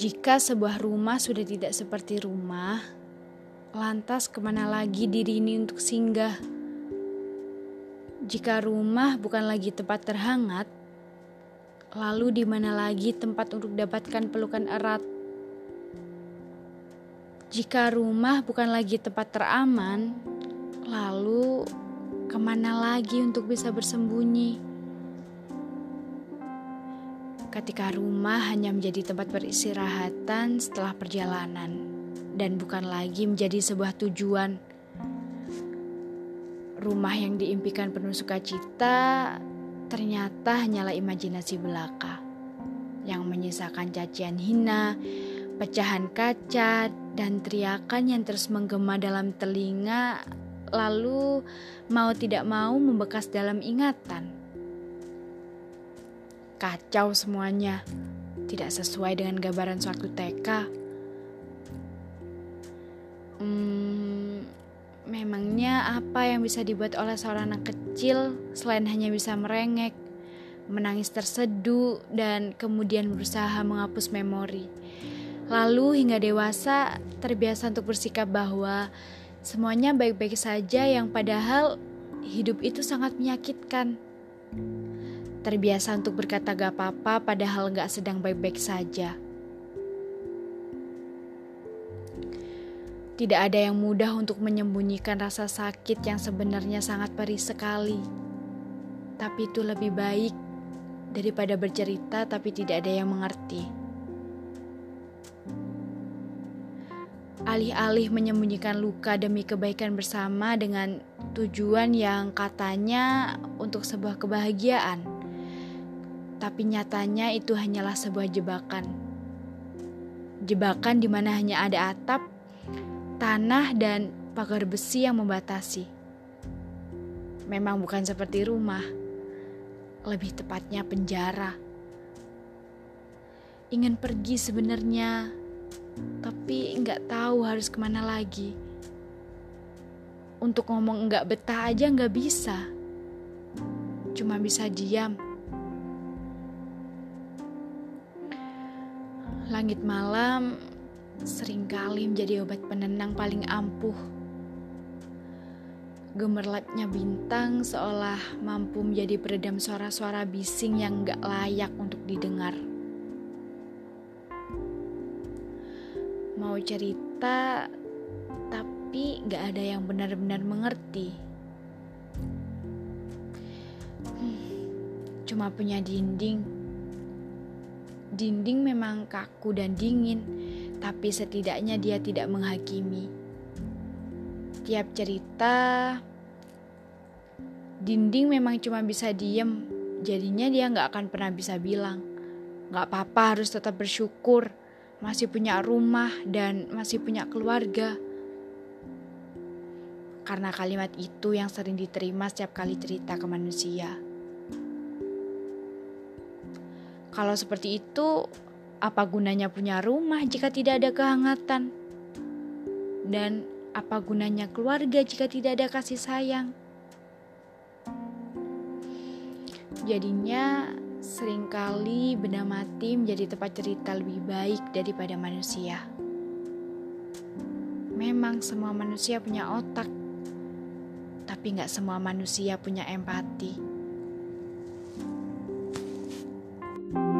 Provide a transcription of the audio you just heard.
Jika sebuah rumah sudah tidak seperti rumah, lantas ke mana lagi diri ini untuk singgah? Jika rumah bukan lagi tempat terhangat, lalu di mana lagi tempat untuk dapatkan pelukan erat? Jika rumah bukan lagi tempat teraman, lalu ke mana lagi untuk bisa bersembunyi? Ketika rumah hanya menjadi tempat peristirahatan setelah perjalanan dan bukan lagi menjadi sebuah tujuan. Rumah yang diimpikan penuh sukacita ternyata hanyalah imajinasi belaka yang menyisakan cacian hina, pecahan kaca, dan teriakan yang terus menggema dalam telinga, lalu mau tidak mau membekas dalam ingatan. Kacau semuanya. Tidak sesuai dengan gambaran suatu TK. Hmm, memangnya apa yang bisa dibuat oleh seorang anak kecil selain hanya bisa merengek, menangis terseduh, dan kemudian berusaha menghapus memori. Lalu hingga dewasa terbiasa untuk bersikap bahwa semuanya baik-baik saja yang padahal hidup itu sangat menyakitkan. Terbiasa untuk berkata gak apa-apa padahal gak sedang baik-baik saja. Tidak ada yang mudah untuk menyembunyikan rasa sakit yang sebenarnya sangat perih sekali. Tapi itu lebih baik daripada bercerita tapi tidak ada yang mengerti. Alih-alih menyembunyikan luka demi kebaikan bersama dengan tujuan yang katanya untuk sebuah kebahagiaan tapi nyatanya itu hanyalah sebuah jebakan. Jebakan di mana hanya ada atap, tanah, dan pagar besi yang membatasi. Memang bukan seperti rumah, lebih tepatnya penjara. Ingin pergi sebenarnya, tapi nggak tahu harus ke mana lagi. Untuk ngomong nggak betah aja nggak bisa, cuma bisa diam Langit malam sering kali menjadi obat penenang paling ampuh. Gemerlapnya bintang seolah mampu menjadi peredam suara-suara bising yang gak layak untuk didengar. Mau cerita, tapi gak ada yang benar-benar mengerti. Hmm, cuma punya dinding Dinding memang kaku dan dingin, tapi setidaknya dia tidak menghakimi. Tiap cerita, dinding memang cuma bisa diem, jadinya dia nggak akan pernah bisa bilang. Nggak apa-apa harus tetap bersyukur, masih punya rumah dan masih punya keluarga. Karena kalimat itu yang sering diterima setiap kali cerita ke manusia. Kalau seperti itu, apa gunanya punya rumah jika tidak ada kehangatan? Dan apa gunanya keluarga jika tidak ada kasih sayang? Jadinya sering kali benda mati menjadi tempat cerita lebih baik daripada manusia. Memang semua manusia punya otak, tapi nggak semua manusia punya empati. thank you